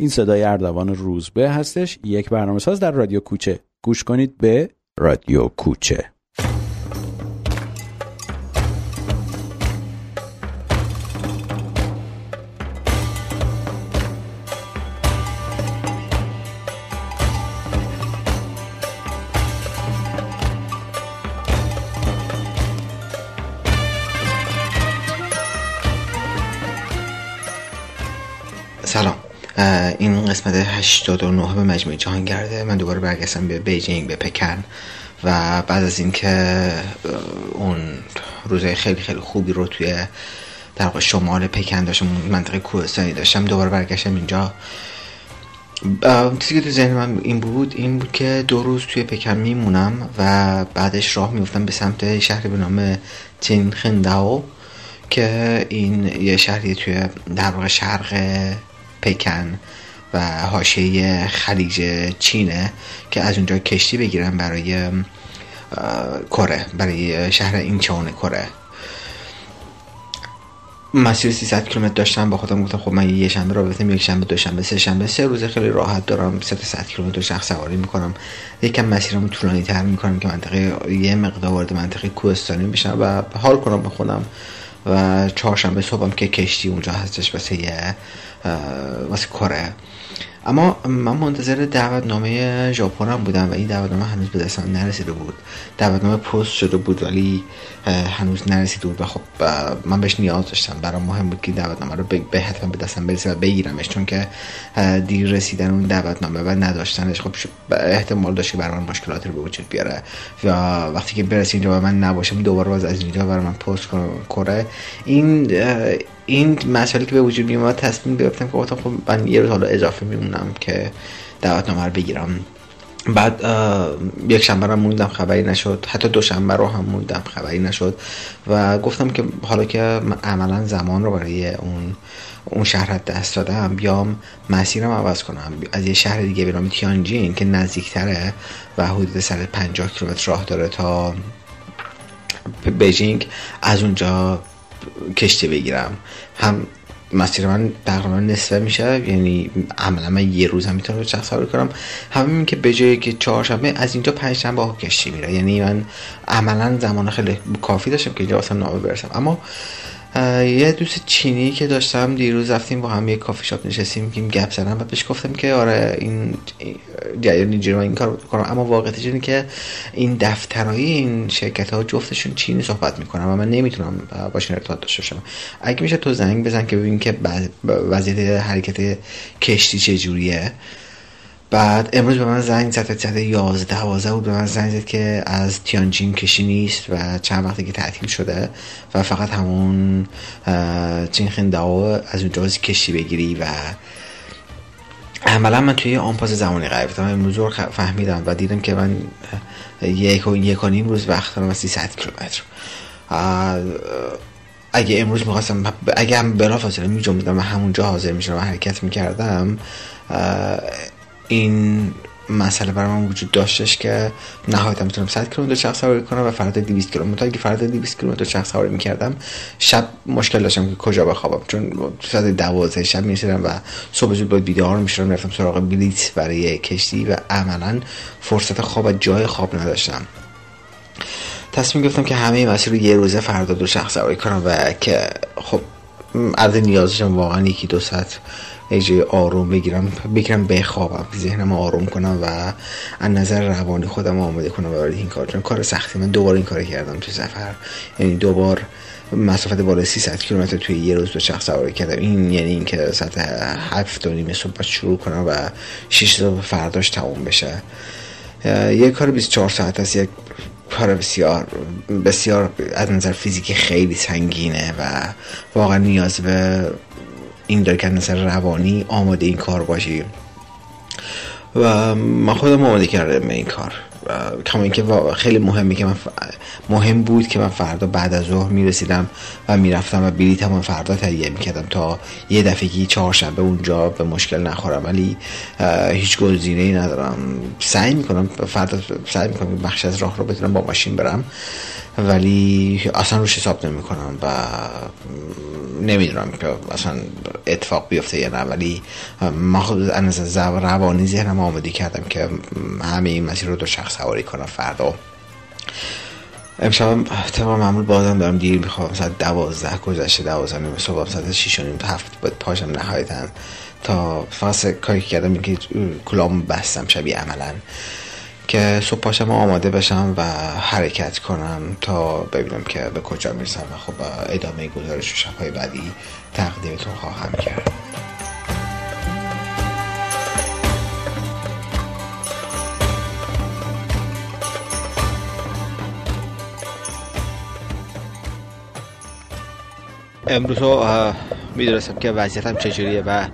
این صدای اردوان روزبه هستش. یک برنامه ساز در رادیو کوچه. گوش کنید به رادیو کوچه. قسمت 89 به مجموعه جهانگرده من دوباره برگشتم به بیجینگ به پکن. و بعد از اینکه اون روزای خیلی خیلی خوبی رو توی در شمال پکن داشتم منطقه کوهستانی داشتم دوباره برگشتم اینجا. چیزی که تو ذهن من این بود این بود که دو روز توی پکن میمونم و بعدش راه میفتم به سمت شهری به نام تین خنداو که این یه شهری توی در واقع شرق پکن. و حاشیه خلیج چینه که از اونجا کشتی بگیرن برای کره برای شهر اینچون کره. مسیر 300 کیلومتر داشتم با خودم گفتم خب من یه شنبه رابطه یک شنبه دو شنبه سه شنبه سه روز خیلی راحت دارم 300 کیلومتر شخص سواری می‌کنم. یکم مسیرمو طولانی تر می‌کنم که منطقه یه مقدار وارد منطقه کوهستانی بشم و حال کنم به خودم. و چهارشنبه صبحم که کشتی اونجا هستش واسه واسه کره. اما من منتظر دعوتنامه ژاپنم بودم و این دعوتنامه هنوز به دستم نرسیده بود. دعوتنامه پست شده بود ولی هنوز نرسیده بود و خب من بهش نیاز داشتم. برام مهم بود که دعوتنامه رو به حتما به دستم برسه و بگیرمش چون که دیر رسیدن اون دعوتنامه و نداشتنش خب احتمال داشت که برای من مشکلاتی رو به وجود بیاره. و وقتی که برسه اینجا و من نباشم دوباره باز از اینجا برای من پست کنه این این مسئله که به وجود میومد تصمیم گرفتم که خب من یه روز حالا اضافه میمونم که دعوتنامه رو بگیرم. بعد یک شنبه رو موندم خبری نشد. حتی دوشنبه رو هم موندم خبری نشد. و گفتم که حالا که عملا زمان رو برای اون اون شهر دست دادم بیام مسیرم عوض کنم. از یه شهر دیگه برام تیانجین که نزدیکتره و حدود سر 50 کیلومتر راه داره تا بیجینگ از اونجا کشتی بگیرم. هم مسیر من تقریبا نصفه میشه یعنی عملا من یه روز هم می‌تونم چند سواری کنم همین که به جایی که چهارشنبه از اینجا پنج شنبه کشتی میره. یعنی من عملا زمان خیلی کافی داشتم که اینجا واسم نامه برسم. اما یه دوست چینی که داشتم دیروز رفتیم با هم یه کافی شاپ نشستیم که گپ زدم و بهش گفتم که آره این جریان نیجری این کار کنم اما واقعیتش اینه که این دفترهای این شرکت ها جفتشون چینی صحبت می‌کنم و من نمی‌تونم باشین ارتباط داشته باشم. اگه میشه تو زنگ بزن که ببین که وضعیت حرکت کشتی چجوریه بعد امروز به من زنگ زد ساعت 11 12 بود به من زنگ زد که از تیانجین کشی نیست و چند وقتی که تعطیل شده و فقط همون چین داو از اونجا کشی بگیری و عملا من توی آنپاس زمانی قرار گرفتم. امروز رو فهمیدم و دیدم که من یک و یک و نیم روز وقت دارم از 300 کیلومتر. اگه امروز می‌خواستم اگه هم بلا فاصله می و همونجا حاضر می‌شدم و حرکت می‌کردم این مسئله برای من وجود داشتش که نهایتا می‌تونم 100 کیلومتر چرخ سواری کنم و فردا 200 کیلومتر. اگه فردا 200 کیلومتر چرخ سواری می‌کردم شب مشکل داشتم که کجا بخوابم. چون ساعت 12 شب می‌رسیدم و صبح زود باید بیدار می‌شدم رفتم سراغ بلیت برای کشتی و عملا فرصت خواب و جای خواب نداشتم. تصمیم گرفتم که همه مسیر رو یه روزه فردا دو شخص سواری کنم و که خب عرض نیازشم واقعا یکی دو ساعت جای آروم بگیرم بگیرم بخوابم ذهنم آروم کنم و از نظر روانی خودم آماده کنم برای این کار چون کار سختی. من دوباره این کار کردم تو سفر. یعنی دوبار مسافت بالا 300 کیلومتر توی یه روز دو شخص سواری کردم. این یعنی اینکه ساعت هفت و نیم صبح شروع کنم و 6 صبح فرداش تموم بشه. یه کار 24 ساعت است. یک کار بسیار بسیار از نظر فیزیکی خیلی سنگینه و واقعا نیاز به این داره که نظر روانی آماده این کار باشی و من خودم آماده کردم به این کار. کما اینکه خیلی مهمه که من مهم بود که من فردا بعد از ظهر می‌رسیدم و می‌رفتم و بلیتم فردا تهیه می‌کردم تا یه دفعه چهارشنبه اونجا به مشکل نخورم. ولی هیچ گزینه ای ندارم. سعی می‌کنم فردا سعی می‌کنم بخش از راه رو بتونم با ماشین برم. ولی اصلا روش حساب نمی کنم و نمی‌دونم که اصلا اتفاق بیفته یا نه. ولی ما از روانی ذهنم آماده کردم که همه این مسیر رو دو شخص سواری کنم فردا. امشب طبق معمول بازم دارم دیر می‌خوام. ساعت دوازده گذشته دوازده نیم صبح ساعت شیش و نیم هفت باید پاشم نهایتا. تا فاس کاری کردم که کلام بستم شبیه عملا. که صبح پاشم آماده بشم و حرکت کنم تا ببینم که به کجا می‌رسم و خب ادامه گزارش و شبهای بعدی تقدیمتون خواهم کرد. امروز رو می‌دونستم که وضعیتم چجوریه و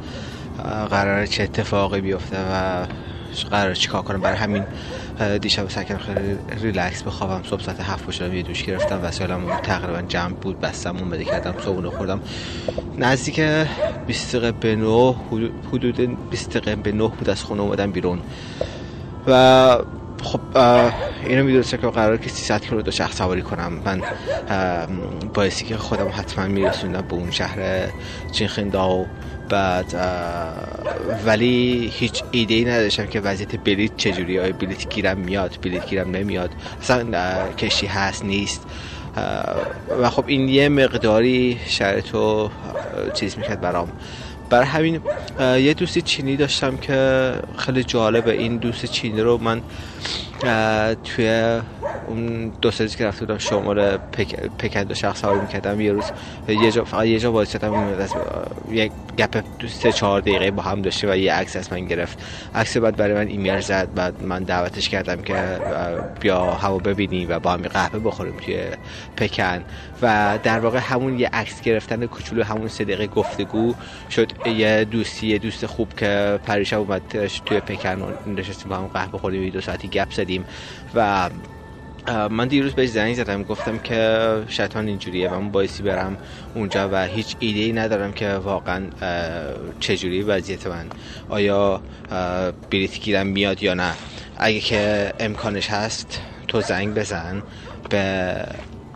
قرار چه اتفاقی بیفته و قرار چیکار کنم. برای همین دیشب سکر خیلی ریلکس بخوابم صبح ساعت هفت باشم یه دوش گرفتم وسایلم تقریبا جمع بود بستم اون بده کردم صبحونه خوردم. نزدیک 20 دقیقه به 9 حدود 20 دقیقه به 9 بود از خونه اومدم بیرون. و خب اینو می‌دونستم که قرار که 300 کیلو دو شخص سواری کنم. من باعثی که خودم حتما میرسوندم به اون شهر چینخنداو بعد ولی هیچ ایده ای نداشتم که وضعیت بلیت چجوری های بلیت گیرم میاد بلیت گیرم نمیاد. اصلا کشتی هست نیست. و خب این یه مقداری شرط چیز می‌کرد برام. برای همین یه دوست چینی داشتم که خیلی جالبه این دوست چینی رو من توی اون دو سه که رفته بودم شمال پکند و شخص سواری می‌کردم. یه روز یه جا فقط یه جا وایسادم یک گپ سه چهار دقیقه با هم داشته و یه عکس از من گرفت. عکس بعد برای من ایمیل زد بعد من دعوتش کردم که بیا هوا ببینی و با هم قهوه بخوریم توی پکن. و در واقع همون یه عکس گرفتن کوچولو همون سه دقیقه گفتگو شد. یه دوستی یه دوست خوب که پریشب اومد توی پکن نشستیم با هم قهوه خوردیم دو ساعتی گپ زدیم و من دیروز بهش زنگ زدم گفتم که شیطان اینجوریه و من بایستی برم اونجا و هیچ ایده ای ندارم که واقعا چجوری وضعیت من. آیا بلیت گیرم میاد یا نه؟ اگه که امکانش هست تو زنگ بزن به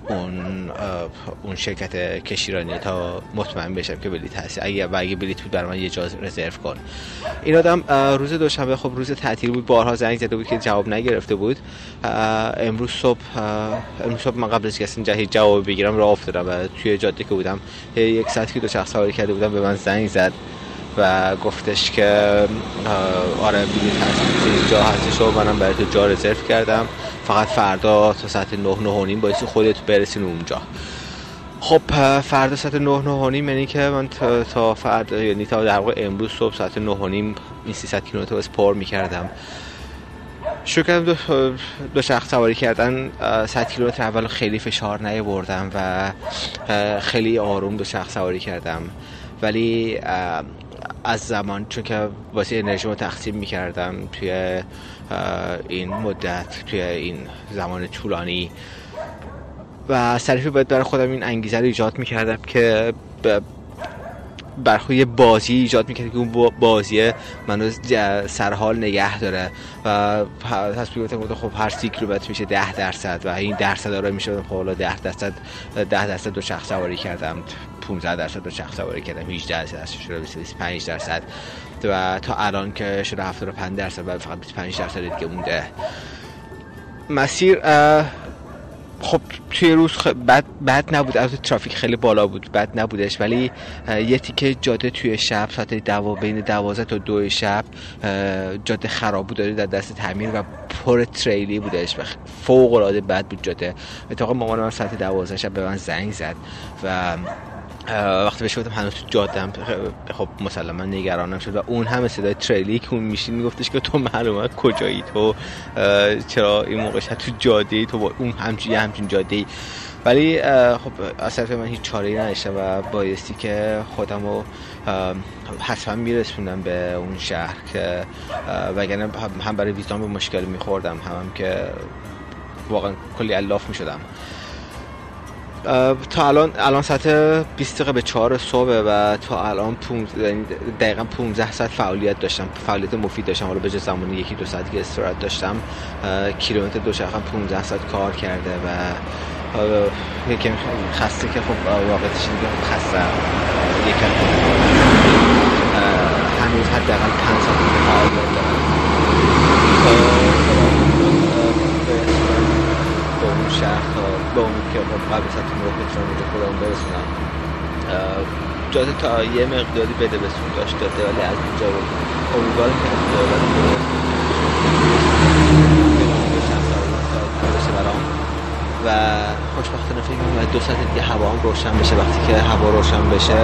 اون اون شرکت کشیرانی تا مطمئن بشم که بلیت هست. اگه و اگه بلیت بود برای من یه جا رزرو کن. این آدم روز دوشنبه خب روز تعطیل بود بارها زنگ زده بود که جواب نگرفته بود. امروز صبح امروز صبح من قبل از که اصلا جواب بگیرم راه افتادم و توی جاده که بودم یک ساعت که دو شخص سواری کرده بودم به من زنگ زد و گفتش که آره بلیت هست جا هستش و منم برای تو جا رزرو کردم. فقط فردا تا ساعت 9 9 و نیم باید خودت برسین اونجا. خب فردا ساعت 9 9 و نیم یعنی که من تا فردا یعنی تا در واقع امروز صبح ساعت 9 و نیم این 300 کیلومتر بس پر می‌کردم. شروع کردم دو, دو شخص سواری کردن 100 کیلومتر اول خیلی فشار بردم و خیلی آروم دو شخص سواری کردم. ولی از زمان چون که واسه انرژی رو تقسیم می‌کردم توی این مدت توی این زمان طولانی. و صرفی باید برای خودم این انگیزه رو ایجاد می‌کردم که برخوی بازی ایجاد می‌کرد که اون بازی منو سرحال نگه داره. و تصمیم گفتم خب هر سی کیلومتر میشه ده درصد و این درصد رو میشه خب حالا ده درصد ده درصد دو شخص سواری کردم. 15 درصد دو شخص سواری کردم 18 درصد شده 25 درصد و تا الان که شده 75 درصد و فقط 25 درصد دیگه مونده مسیر خب توی روز بد, بد نبود از ترافیک خیلی بالا بود بد نبودش ولی یه تیکه جاده توی شب ساعت دو بین دوازه تا دو شب جاده خراب بود داره در دست تعمیر و پر تریلی بودش و فوق العاده بد بود جاده. اتفاقا مامان من ساعت دوازده شب به من زنگ زد و وقتی بهش گفتم هنوز تو جاده خب مسلما نگرانم شد و اون همه صدای تریلی که اون میشین میگفتش که تو معلومه کجایی تو چرا این موقع تو جاده تو با اون همچین همچین جاده ای ولی خب اصلا من هیچ چاره ای نداشتم و بایستی که خودم رو حتما میرسوندم به اون شهر که وگرنه هم برای ویزام به مشکل میخوردم هم, هم که واقعا کلی الاف می‌شدم. تا الان الان ساعت 20 دقیقه به 4 صبح و تا الان یعنی دقیقا 15 ساعت فعالیت داشتم فعالیت مفید داشتم حالا به جز زمانی یکی دو ساعت که استراحت داشتم کیلومتر دوچرخه 15 ساعت کار کرده و یکم خسته که خب واقعیتش دیگه خسته یکم هنوز حداقل پنج ساعت دیگه فعالیت دارم به اون شهر به اون که خب قبل ساعت رو پترون رو خودم برسونم. جاده تا یه مقداری بده بسون داشت داده ولی از اینجا رو امیدوارم که دولت و خوشبختانه فکر می‌کنم دو ساعت دیگه هوا هم روشن بشه. وقتی که هوا روشن بشه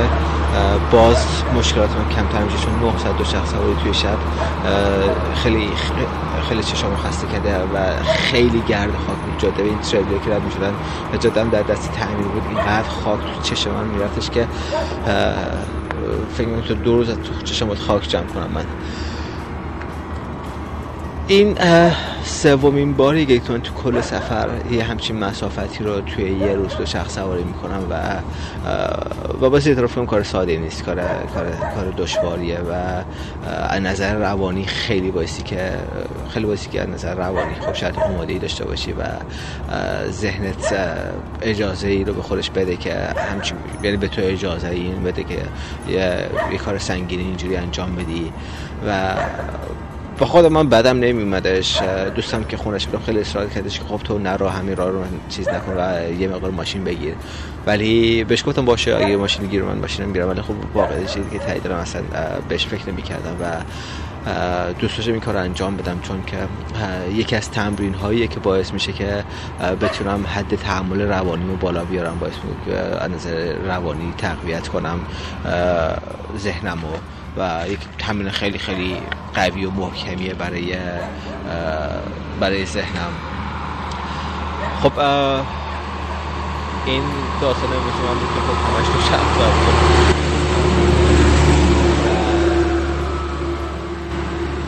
باز مشکلات من کمتر میشه چون 900 دو شخص هوایی توی شب خیلی خیلی چشامو خسته کرده و خیلی گرد خاک بود. جاده این تریلی که رد می‌شدن جاده در دستی تعمیر بود. اینقدر خاک تو چشم من میرفتش که فکر می‌کنم دو روز تو چشم خاک جمع کنم من. این سومین باری که تو کل سفر یه همچین مسافتی رو توی یه روز دو شخص سواری می‌کنم و و باز اعتراف کار ساده نیست کار کار کار دشواریه و از نظر روانی خیلی بایستی که خیلی بایستی که از نظر روانی خب شاید آماده داشته باشی و ذهنت اجازه ای رو به خودش بده که همچین یعنی به تو اجازه این بده که یه, یه کار سنگینی اینجوری انجام بدی و با خود من بدم نمیومدش. دوستم که خونش بودم خیلی اصرار کردش که خب تو نرو همین راه رو چیز نکن و یه مقدار ماشین بگیر. ولی بهش گفتم باشه اگه ماشین گیر من ماشین می‌گیرم ولی خب واقعا چیزی که تایید دارم اصلا بهش فکر نمی‌کردم و دوست داشتم این کار رو انجام بدم چون که یکی از تمرین هایی که باعث میشه که بتونم حد تحمل روانیمو بالا بیارم باعث میشه که از نظر روانی تقویت کنم ذهنمو. و یک تمرین خیلی خیلی قوی و محکمیه برای برای ذهنم. خب این داستان امروز من بود که خب همش تو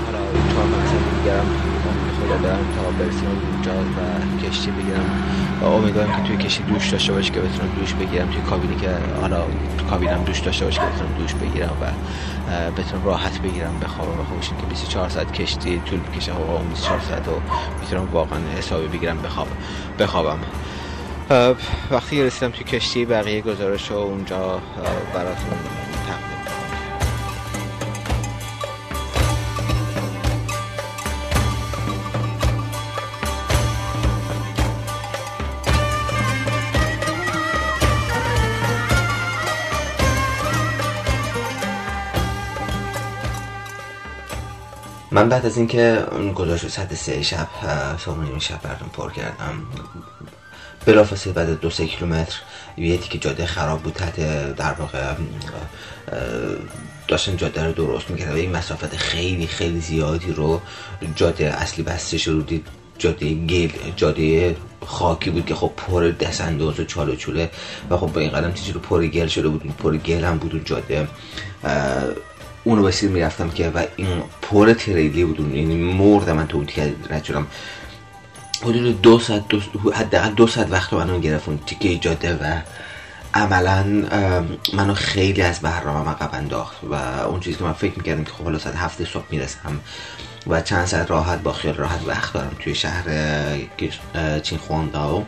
حالا چهار مثلا دیگرم دارم تا برسیم اونجا و کشتی بگیرم. و امیدوارم که توی کشتی دوش داشته باشه که بتونم دوش بگیرم. توی کابینی که حالا کابینم دوش داشته باشه که بتونم دوش بگیرم و بتونم راحت بگیرم بخوابم و خوشین که 24 ساعت کشتی طول بکشه و 24 ساعت و می‌تونم واقعا حسابی بگیرم بخوابم بخوابم وقتی رسیدم توی کشتی بقیه گزارش اونجا براتون من بعد از اینکه اون گذاشت ساعت سه شب صبح شب بردم پر کردم. بلافاصله بعد دو سه کیلومتر یه که جاده خراب بود تحت در واقع داشتن جاده رو درست می‌کردن و یک مسافت خیلی خیلی زیادی رو جاده اصلی بسته شده دید. جاده گل جاده خاکی بود که خب پر دست انداز و چال و چوله. و خب با این قدم چیزی رو پر گل شده بود پر گل هم بود اون جاده. اون بسیر می‌رفتم که و این پر تریلی بود یعنی مرد من تو اون تیکه رد شدم. حدود دو ساعت دو حداقل دو ساعت وقت منو گرفت اون تیکه جاده و عملا منو خیلی از برنامه عقب انداخت و اون چیزی که من فکر می‌کردم که خب حالا ساعت هفته صبح می‌رسم و چند ساعت راحت با خیال راحت وقت دارم توی شهر چین خوانداو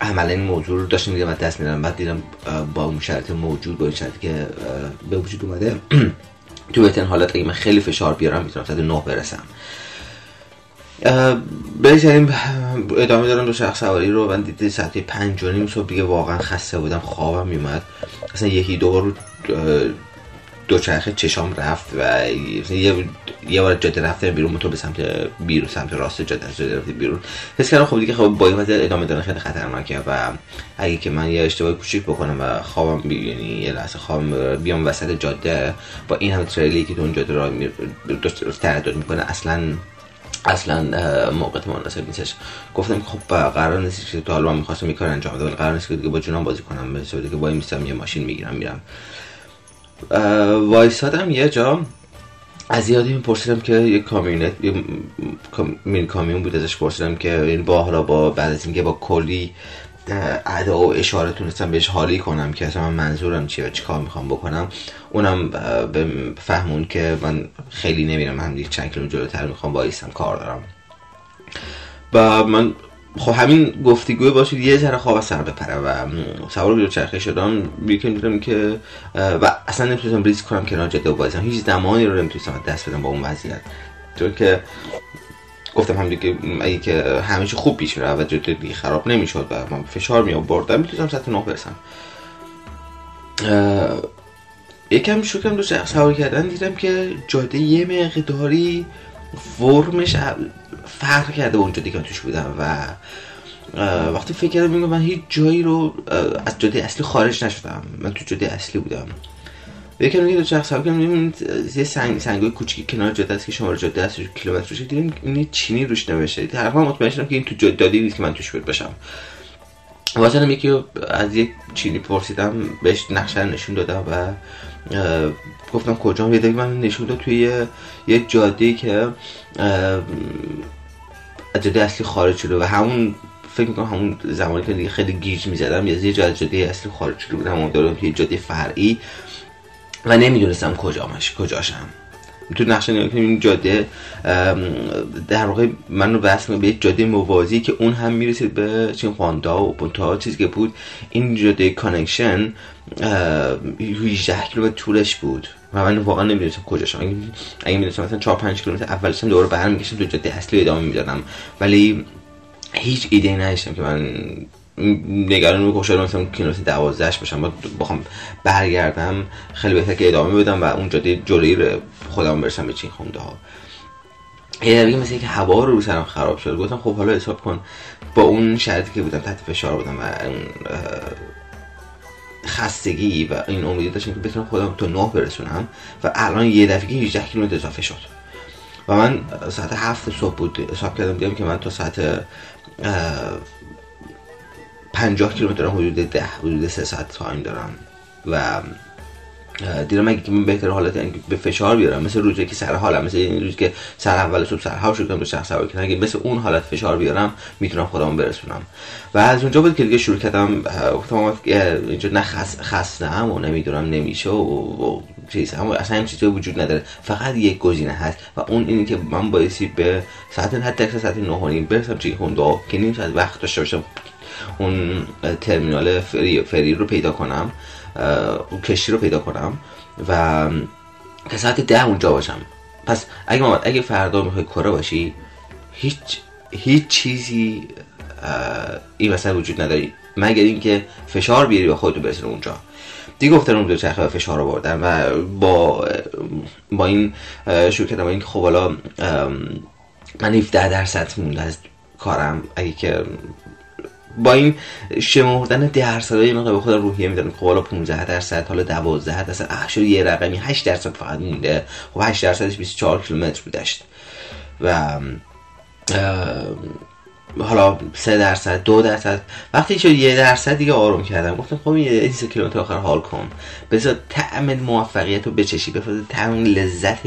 عملا این موضوع رو داشتم میدم و دست میدم بعد دیدم با اون شرط موجود با این شرطی که به وجود اومده تو بهترین حالت اگه من خیلی فشار بیارم می‌تونم ساعت نه برسم. بگذاریم ادامه دارم دو شخص سواری رو. من دیده ساعت پنج و نیم صبح دیگه واقعا خسته بودم خوابم میومد اصلا یکی دو دو چرخه چشام رفت و یه یه بار جاده رفته بیرون تو به سمت بیرون سمت راست جاده جاده رفته بیرون. حس کردم خب دیگه خب با این وضعیت ادامه دادن خیلی خطرناکه و اگه که من یه اشتباه کوچیک بکنم و خوابم یعنی یه لحظه خوابم بیام وسط جاده با این همه تریلی که تو اون جاده را تردد می‌کنه اصلا اصلا موقع مناسب نیستش. گفتم که خب قرار نیست که تو حالا من می‌خواستم یه کار انجام بدم قرار نیست که دیگه با جونم بازی کنم. به که وای میستم یه ماشین می‌گیرم میرم. وایسادم یه جا. از یادی پرسیدم که یه کامیونت یه مین کامیون بود ازش پرسیدم که این با حالا با بعد از اینکه با کلی ادا و اشاره تونستم بهش حالی کنم که اصلا من منظورم چیه و چی کار می‌خوام بکنم. اونم به فهمون که من خیلی نمیرم یک چند کیلومتر جلوتر می‌خوام بایستم کار دارم. و من خب همین گفتگوه باشید یه ذره خواب سر بپره و سوار چرخه شدم یکم دیدم که و اصلا نمی‌تونستم ریسک کنم کنار جاده بازم هیچ زمانی رو نمی‌تونستم دست بدم با اون وضعیت. چون که گفتم هم دیگه اگه که همیشه خوب پیش میره و جاده دیگه خراب نمی‌شد و من فشار می آوردم می‌تونستم سطح نه برسم. یکم شکم دو سوار کردن دیدم که جاده یه مقداری فرمش فرق کرده اونجا دیگه توش بودم و وقتی فکر کردم میگم من هیچ جایی رو از جاده اصلی خارج نشدم. من تو جاده اصلی بودم. یکم دیگه دو چرخ سوار کردم یه سنگ سنگای کوچیکی کنار جاده است که شماره جاده است کیلومتر روش. دیدم این چینی روش نوشته. تقریبا مطمئن شدم که این تو جاده نیست که من توش بود باشم. واسه یکی از یک چینی پرسیدم بهش نقشه نشون دادم و گفتم کجا یه من نشون داد توی یه جاده که جاده اصلی خارج شده و همون فکر می‌کنم همون زمانی که دیگه خیلی گیج می‌زدم یه جاده جاده اصلی خارج شده بودم همون دارم توی جاده فرعی و نمی‌دونستم کجامش کجاشم. تو نقشه نگاه این جاده در واقع من رو بس به یک جاده موازی که اون هم می‌رسید به چین خواندا و پونتا چیزی که بود. این جاده کانکشن 18 کیلومتر طولش بود و من واقعا نمی‌دونستم کجاشم اگه اگه می‌دونستم مثلا 4 5 کیلومتر اولش دوباره برمیگشتم تو جاده اصلی ادامه می‌دادم. ولی هیچ ایده نداشتم که من نگران می‌کنم شاید مثلا کیلومتر دوازدهش باشم با بخوام برگردم خیلی بهتر که ادامه بدم و اون جاده جلوی خودم برسم به چین خونده ها. یه دیگه مثل که هوا رو رو سرم خراب شد گفتم خب حالا حساب کن. با اون شرطی که بودم تحت فشار بودم و اون خستگی و این امیدی داشتم که بتونم خودم تا نه برسونم و الان یه دفعه 18 کیلومتر اضافه شد. و من ساعت هفت صبح بود حساب کردم دیدم که من تا ساعت 50 کیلومتر حدود ده حدود سه ساعت تایم دارم. و دیدم اگه من بهتر حالت یعنی به فشار بیارم مثل روزی که سر حالم مثل این روزی که سر اول صبح سر حال شدم به شخص سوار کردم اگه مثل اون حالت فشار بیارم می‌تونم خودم برسونم. و از اونجا بود که دیگه شروع کردم گفتم اینجا نه خستم و نمی‌دونم نمیشه و, چیز اصلا هم چیزی وجود نداره. فقط یک گزینه هست و اون اینه که من بایستی به ساعت حتی ساعت 9 برسم چی هوندا که نیم ساعت وقت داشته باشم اون ترمینال فری, فری رو پیدا کنم اون کشتی رو پیدا کنم و که ساعت ده اونجا باشم. پس اگه محمد اگه فردا می‌خوای کره باشی هیچ هیچ چیزی این مثلا وجود نداری. مگر اینکه فشار بیاری و خودتو برسن اونجا. دیگه گفتن اون دو چرخه و فشار رو بردن و با با این شروع کردم. با این خب حالا من 17 درصد مونده از کارم. اگه که با این شمردن درصد های من به خودم روحیه میدم خب حالا 15 درصد حالا 12 درصد. اخشو یه رقمی 8 درصد فقط مونده. خب 8 درصدش 24 کیلومتر بودشت و حالا سه درصد دو درصد. وقتی شد یه درصد دیگه آروم کردم. گفتم خب یه سه کیلومتر آخر حال کن. بذار طعم موفقیت رو بچشی بفرد طعم لذت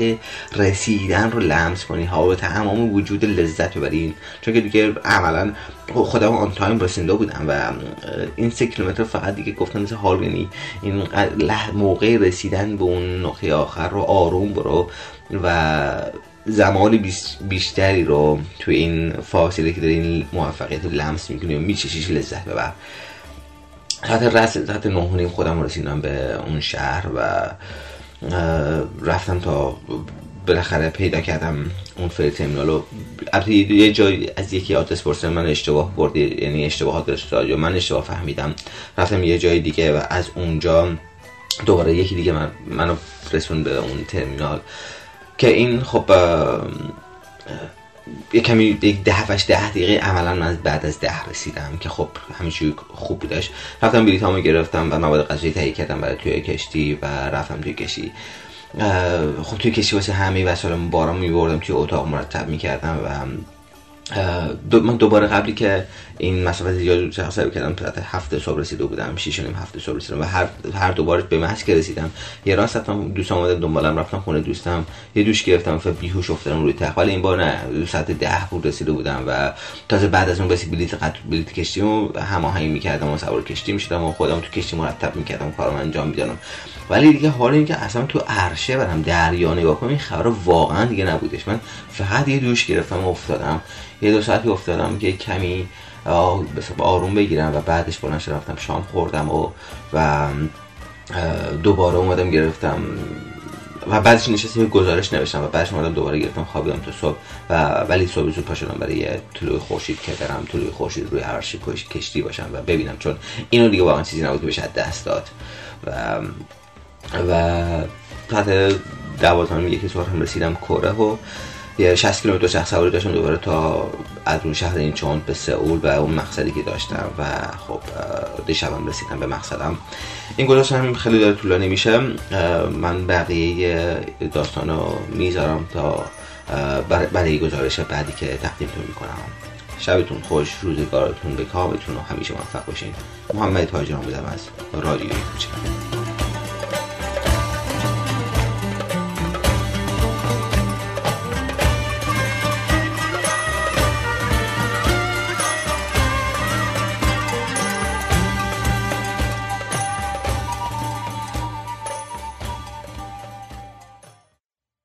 رسیدن رو لمس کنی. ها و تمام وجود لذت ببرین. چون که دیگه عملا خودم آن تایم رسیده بودم و این سه کیلومتر فقط دیگه گفتم مثل حال یعنی این موقع رسیدن به اون نقطه آخر رو آروم برو و زمان بیشتری رو تو این فاصله که داری این موفقیت لمس می‌کنی و میچشیش لذت ببر. ساعت رس ساعت نهونیم خودم رسیدم به اون شهر و رفتم تا بالاخره پیدا کردم اون فری ترمینال رو. یه جای از یکی آتس پرسن من اشتباه بردی یعنی اشتباهات داشت یا من اشتباه فهمیدم. رفتم یه جای دیگه و از اونجا دوباره یکی دیگه من منو رسون به اون ترمینال. که این خب یه کمی یک ده هفتش ده دقیقه عملا من بعد از ده رسیدم که خب همیشه خوب بودش رفتم بلیط همو گرفتم و مواد غذایی تهیه کردم برای توی کشتی و رفتم توی کشتی. خب توی کشتی واسه همه وسایلم بارم میبردم توی اتاق مرتب می‌کردم و دو من دوباره قبلی که این مسافت زیاد سر کردم تا هفته صبح رسیده بودم شیش نیم هفته صبح رسیدم و هر هر دوباره به محض که رسیدم. یه راست رفتم دوستم اومدن دنبالم رفتم خونه دوستم. یه دوش گرفتم و بیهوش افتادم روی تخت. ولی این بار نه ساعت ده بود رسیده بودم و تازه بعد از اون بسی بلیت قط بلیت کشتیمو هماهنگ می‌کردم و سوار کشتی می‌شدم و خودم تو کشتی مرتب می‌کردم کارم انجام می‌دادم. ولی دیگه حال اینکه اصلا تو عرشه برم دریا نگاه کنم این خبر واقعا دیگه نبودش. من فقط یه دوش گرفتم و افتادم. یه دو ساعتی افتادم که کمی آروم بگیرم و بعدش بلند رفتم شام خوردم و و دوباره اومدم گرفتم. و بعدش نشستم گزارش نوشتم و بعدش اومدم دوباره گرفتم خوابیدم تا صبح. و ولی صبح زود پا شدم برای طلوع خورشید که برم طلوع خورشید روی عرش کشتی باشم و ببینم چون اینو دیگه واقعا چیزی نبود که بشه دست داد. و و تحت دوازدهم یکی سوار هم رسیدم کره و یه 60 کیلومتر شخص سواری داشتم دوباره تا از اون شهر این چون به سئول و اون مقصدی که داشتم و خب دیشبم رسیدم به مقصدم. این گذاشت هم خیلی داره طولانی میشه. من بقیه داستان رو می‌ذارم تا برای گزارش بعدی که تقدیمتون می‌کنم. شبتون خوش روزگارتون به کامتون و همیشه موفق باشین. محمد تاجران بودم از رادیوی کوچه